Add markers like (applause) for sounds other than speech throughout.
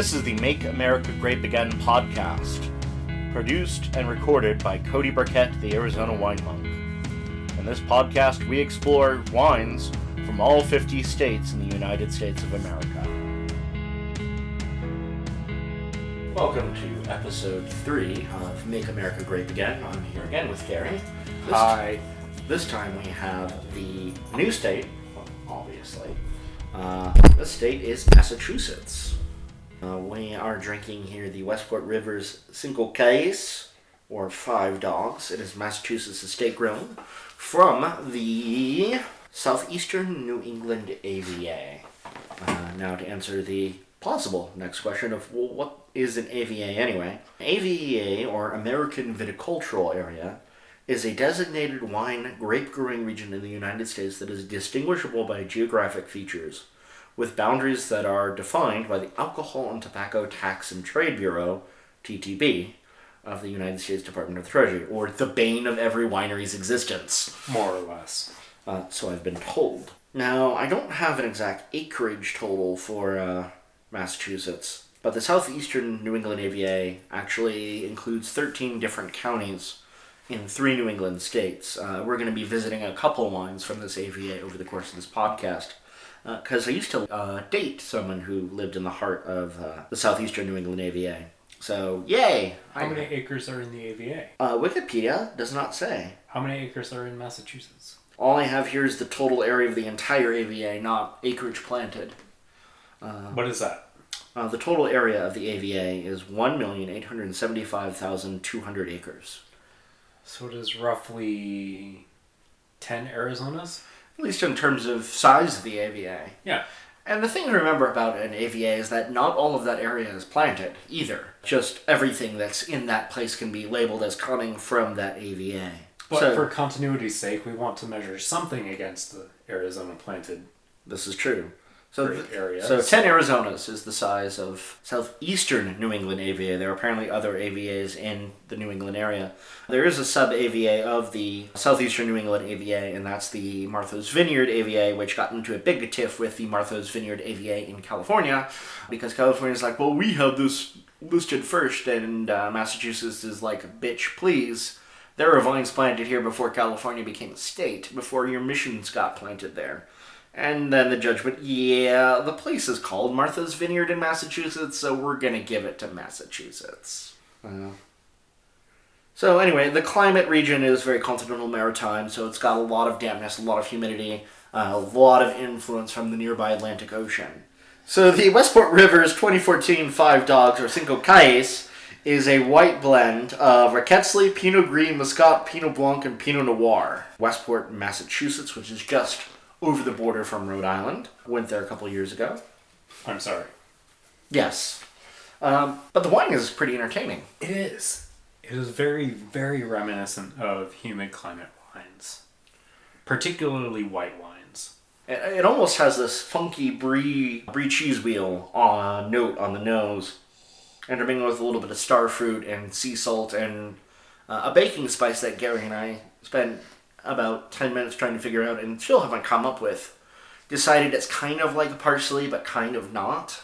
This is the Make America Grape Again podcast, produced and recorded by Cody Burkett, the Arizona Wine Monk. In this podcast, we explore wines from all 50 states in the United States of America. Welcome to episode three of Make America Grape Again. I'm here again with Gary. Hi. this time we have the new state, obviously. Uh, the state is Massachusetts. Uh, we are drinking here the Westport Rivers Cinco Cães, or Five Dogs. It is Massachusetts estate grown from the southeastern New England AVA. Uh, now, to answer the possible next question of well, what is an AVA anyway? AVA, or American Viticultural Area, is a designated wine grape growing region in the United States that is distinguishable by geographic features, with boundaries that are defined by the Alcohol and Tobacco Tax and Trade Bureau, TTB, of the United States Department of the Treasury, or the bane of every winery's existence. More or less. Uh, so I've been told. Now, I don't have an exact acreage total for uh, Massachusetts, but the southeastern New England AVA actually includes 13 different counties in three New England states. Uh, we're going to be visiting a couple of wines from this AVA over the course of this podcast. Because I used to uh, date someone who lived in the heart of uh, the southeastern New England AVA. So, yay! How many acres are in the AVA? Uh, Wikipedia does not say. How many acres are in Massachusetts? All I have here is the total area of the entire AVA, not acreage planted. what is that? Uh, the total area of the AVA is 1,875,200 acres. So it is roughly 10 Arizonas? At least in terms of size of the AVA. Yeah. And the thing to remember about an AVA is that not all of that area is planted either. Just everything that's in that place can be labeled as coming from that AVA. But So- for continuity's sake, we want to measure something against the Arizona planted. This is true. So, th- area. so 10 Arizonas is the size of southeastern New England AVA. There are apparently other AVAs in the New England area. There is a sub AVA of the southeastern New England AVA, and that's the Martha's Vineyard AVA, which got into a big tiff with the Martha's Vineyard AVA in California because California's like, well, we have this listed first, and uh, Massachusetts is like, bitch, please. There were vines planted here before California became a state, before your missions got planted there. And then the judge went, yeah, the place is called Martha's Vineyard in Massachusetts, so we're going to give it to Massachusetts. Uh, so, anyway, the climate region is very continental maritime, so it's got a lot of dampness, a lot of humidity, uh, a lot of influence from the nearby Atlantic Ocean. So, the Westport Rivers 2014 Five Dogs, or Cinco Cães, is a white blend of Rkatsiteli, Pinot Gris, Muscat, Pinot Blanc, and Pinot Noir. Westport, Massachusetts, which is just over the border from Rhode Island. Went there a couple years ago. I'm sorry. Yes. Um, but the wine is pretty entertaining. It is. It is very, very reminiscent of humid climate wines, particularly white wines. It, it almost has this funky brie, brie cheese wheel uh, note on the nose, intermingled with a little bit of star fruit and sea salt and uh, a baking spice that Gary and I spent about 10 minutes trying to figure out and still haven't come up with. Decided it's kind of like parsley, but kind of not.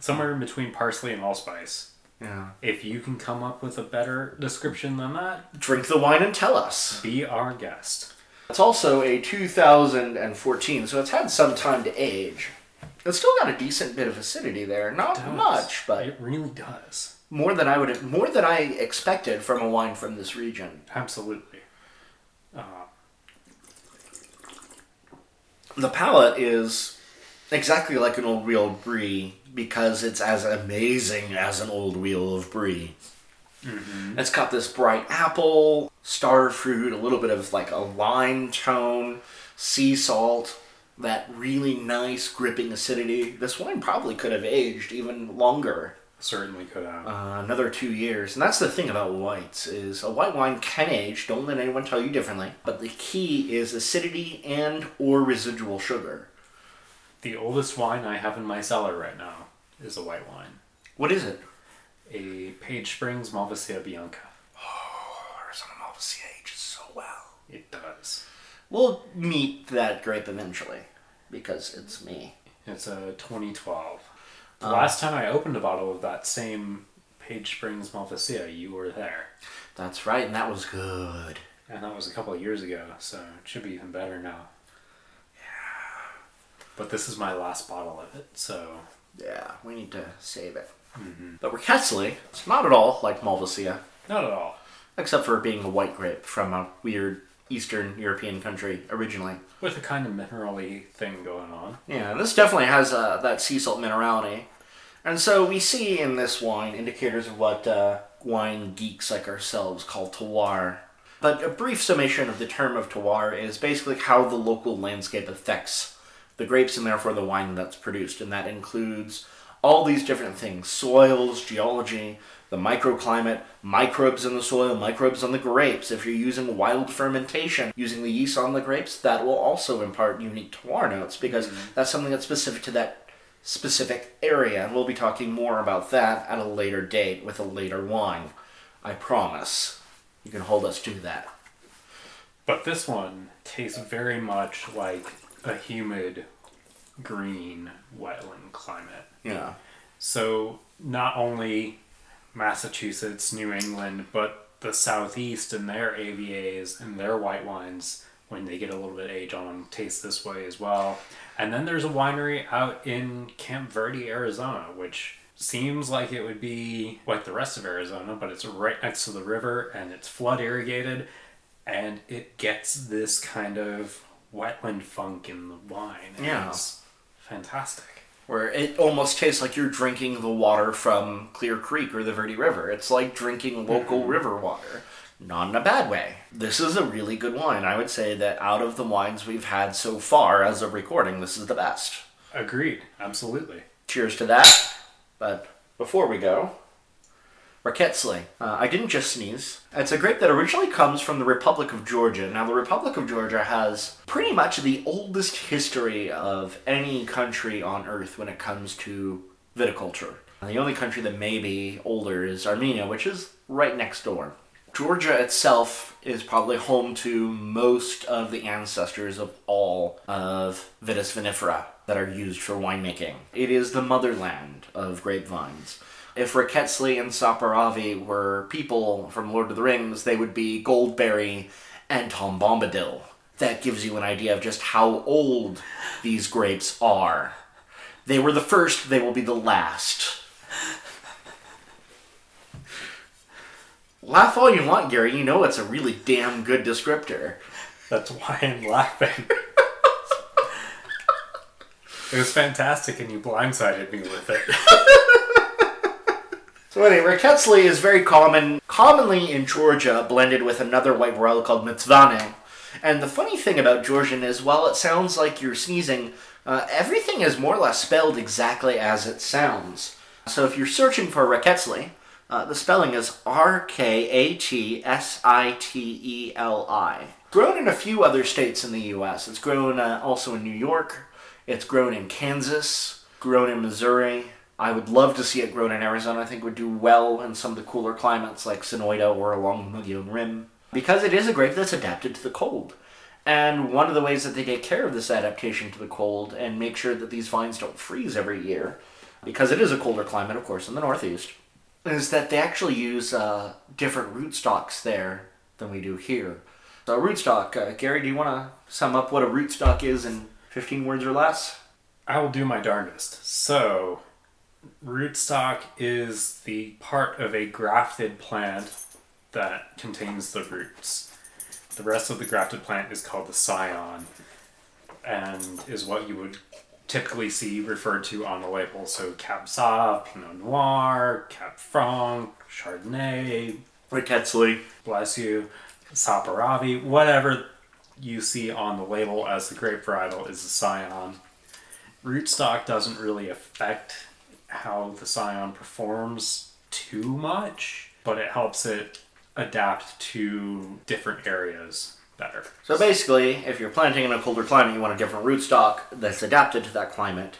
Somewhere in between parsley and allspice. Yeah. If you can come up with a better description than that, Drink the wine and tell us. be our guest. It's also a 2014, so it's had some time to age. It's still got a decent bit of acidity there. Not much, but it really does. more than I would more than I expected from a wine from this region. Absolutely. Uh, The palate is exactly like an old wheel of brie because it's as amazing as an old wheel of brie. It's got this bright apple, star fruit, a little bit of like a lime tone, sea salt, that really nice gripping acidity. This wine probably could have aged even longer. Certainly could have. uh, another two years. And that's the thing about whites is a white wine can age. Don't let anyone tell you differently. But the key is acidity and or residual sugar. the oldest wine I have in my cellar right now is a white wine. What is it? A Page Springs Malvasia Bianca. Oh, Arizona Malvasia ages so well. It does. We'll meet that grape eventually because it's me. It's a 2012. The last time I opened a bottle of that same Page Springs Malvasia, you were there. That's right, and that was good. And that was a couple of years ago, so it should be even better now. Yeah. But this is my last bottle of it, so. Yeah, we need to save it. Mm-hmm. But Rkatsiteli, it's not at all like Malvasia, Not at all. except for being a white grape from a weird Eastern European country originally. With a kind of minerally thing going on. Yeah, this definitely has uh, that sea salt minerality. And so we see in this wine indicators of what uh, wine geeks like ourselves call terroir. But a brief summation of the term of terroir is basically how the local landscape affects the grapes and therefore the wine that's produced. And that includes all these different things soils, geology, the microclimate, microbes in the soil, microbes on the grapes. If you're using wild fermentation, using the yeast on the grapes, that will also impart unique terroir notes because mm-hmm. that's something that's specific to that specific area. And we'll be talking more about that at a later date with a later wine. I promise. You can hold us to that. But this one tastes very much like a humid, green, wetland climate. Yeah. So not only Massachusetts, New England, but the Southeast and their AVAs and their white wines, when they get a little bit of age on them, taste this way as well. And then there's a winery out in Camp Verde, Arizona, which seems like it would be like the rest of Arizona, but it's right next to the river and it's flood irrigated and it gets this kind of wetland funk in the wine. and Yeah. It's fantastic. Where it almost tastes like you're drinking the water from Clear Creek or the Verde River. It's like drinking local mm-hmm. river water. Not in a bad way. This is a really good wine. I would say that out of the wines we've had so far as of recording, this is the best. Agreed. Absolutely. Cheers to that. But before we go, Rkatsiteli. Uh, I didn't just sneeze. It's a grape that originally comes from the Republic of Georgia. Now, the Republic of Georgia has pretty much the oldest history of any country on earth when it comes to viticulture. And the only country that may be older is Armenia, which is right next door. Georgia itself is probably home to most of the ancestors of all of Vitis vinifera that are used for winemaking. It is the motherland of grapevines. If Rkatsiteli and Saperavi were people from Lord of the Rings, they would be Goldberry and Tom Bombadil. That gives you an idea of just how old these grapes are. They were the first, they will be the last. Laugh all you want, Gary. You know it's a really damn good descriptor. That's why I'm laughing. it was fantastic, and you blindsided me with it. (laughs) So anyway, Rkatsiteli is very common, commonly in Georgia, blended with another white varietal called Mtsvane. And the funny thing about Georgian is, while it sounds like you're sneezing, uh, everything is more or less spelled exactly as it sounds. So if you're searching for Rkatsiteli, uh, the spelling is R K A T S I T E L I. Grown in a few other states in the U.S. It's grown uh, also in New York. It's grown in Kansas. Grown in Missouri. I would love to see it grown in Arizona. I think would do well in some of the cooler climates like Sonoita or along the Mogollon Rim because it is a grape that's adapted to the cold. And one of the ways that they take care of this adaptation to the cold and make sure that these vines don't freeze every year, because it is a colder climate, of course, in the Northeast, is that they actually use uh, different rootstocks there than we do here. So, rootstock, uh, Gary, do you want to sum up what a rootstock is in 15 words or less? I will do my darndest. So, rootstock is the part of a grafted plant that contains the roots. The rest of the grafted plant is called the scion and is what you would typically see referred to on the label. So, Cab Sauv, Pinot Noir, Cab Franc, Chardonnay, Rkatsiteli. bless you, Saperavi, whatever you see on the label as the grape varietal is the scion. Rootstock doesn't really affect how the scion performs too much, but it helps it adapt to different areas better. So basically, if you're planting in a colder climate, you want a different rootstock that's adapted to that climate.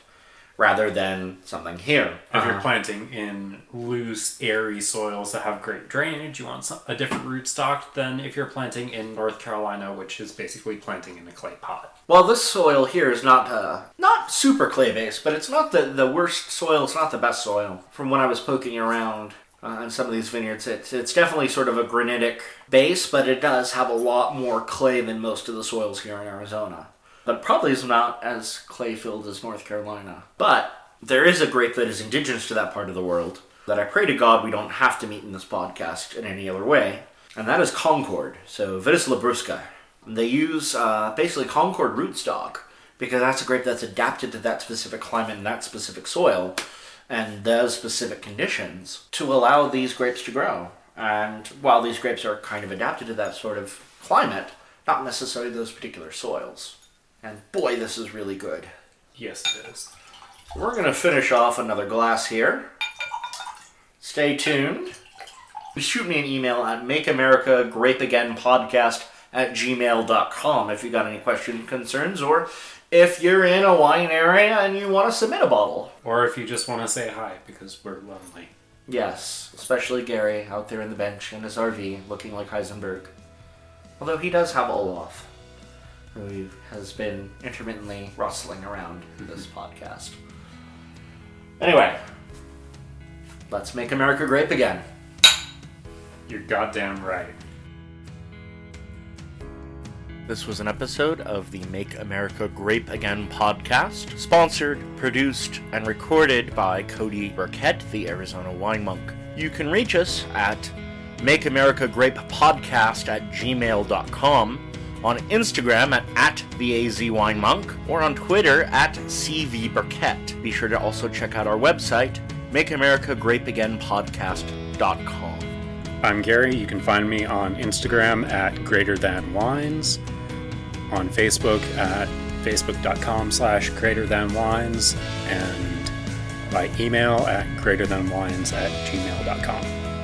Rather than something here. If you're Uh, planting in loose, airy soils that have great drainage, you want some, a different rootstock than if you're planting in North Carolina, which is basically planting in a clay pot. well, this soil here is not uh, not super clay based, but it's not the, the worst soil. It's not the best soil. From when I was poking around uh, in some of these vineyards, it's, it's definitely sort of a granitic base, but it does have a lot more clay than most of the soils here in Arizona. But probably is not as clay filled as North Carolina. But there is a grape that is indigenous to that part of the world that I pray to God we don't have to meet in this podcast in any other way, and that is Concord. So Vitis labrusca. They use uh, basically Concord rootstock because that's a grape that's adapted to that specific climate and that specific soil and those specific conditions to allow these grapes to grow. And while these grapes are kind of adapted to that sort of climate, not necessarily those particular soils. And boy, this is really good. Yes, it is. We're going to finish off another glass here. Stay tuned. Shoot me an email at makeamericagrapeagainpodcast at gmail.com if you got any questions, concerns, or if you're in a wine area and you want to submit a bottle. Or if you just want to say hi because we're lonely. Yes, especially Gary out there in the bench in his RV looking like Heisenberg. Although he does have Olaf, who has been intermittently rustling around this (laughs) podcast. Anyway, let's make America grape again. You're goddamn right. This was an episode of the Make America Grape Again podcast, sponsored, produced, and recorded by Cody Burkett, the Arizona Wine Monk. You can reach us at Make America Grape Podcast at gmail.com, on Instagram at, at the AZ Wine Monk, or on Twitter at CV Burkett. Be sure to also check out our website, MakeAmericaGrapeAgainPodcast.com. I'm Gary. You can find me on Instagram at greater than wines, on Facebook at facebook.com slash greater than wines, and by email at greater than wines at gmail.com.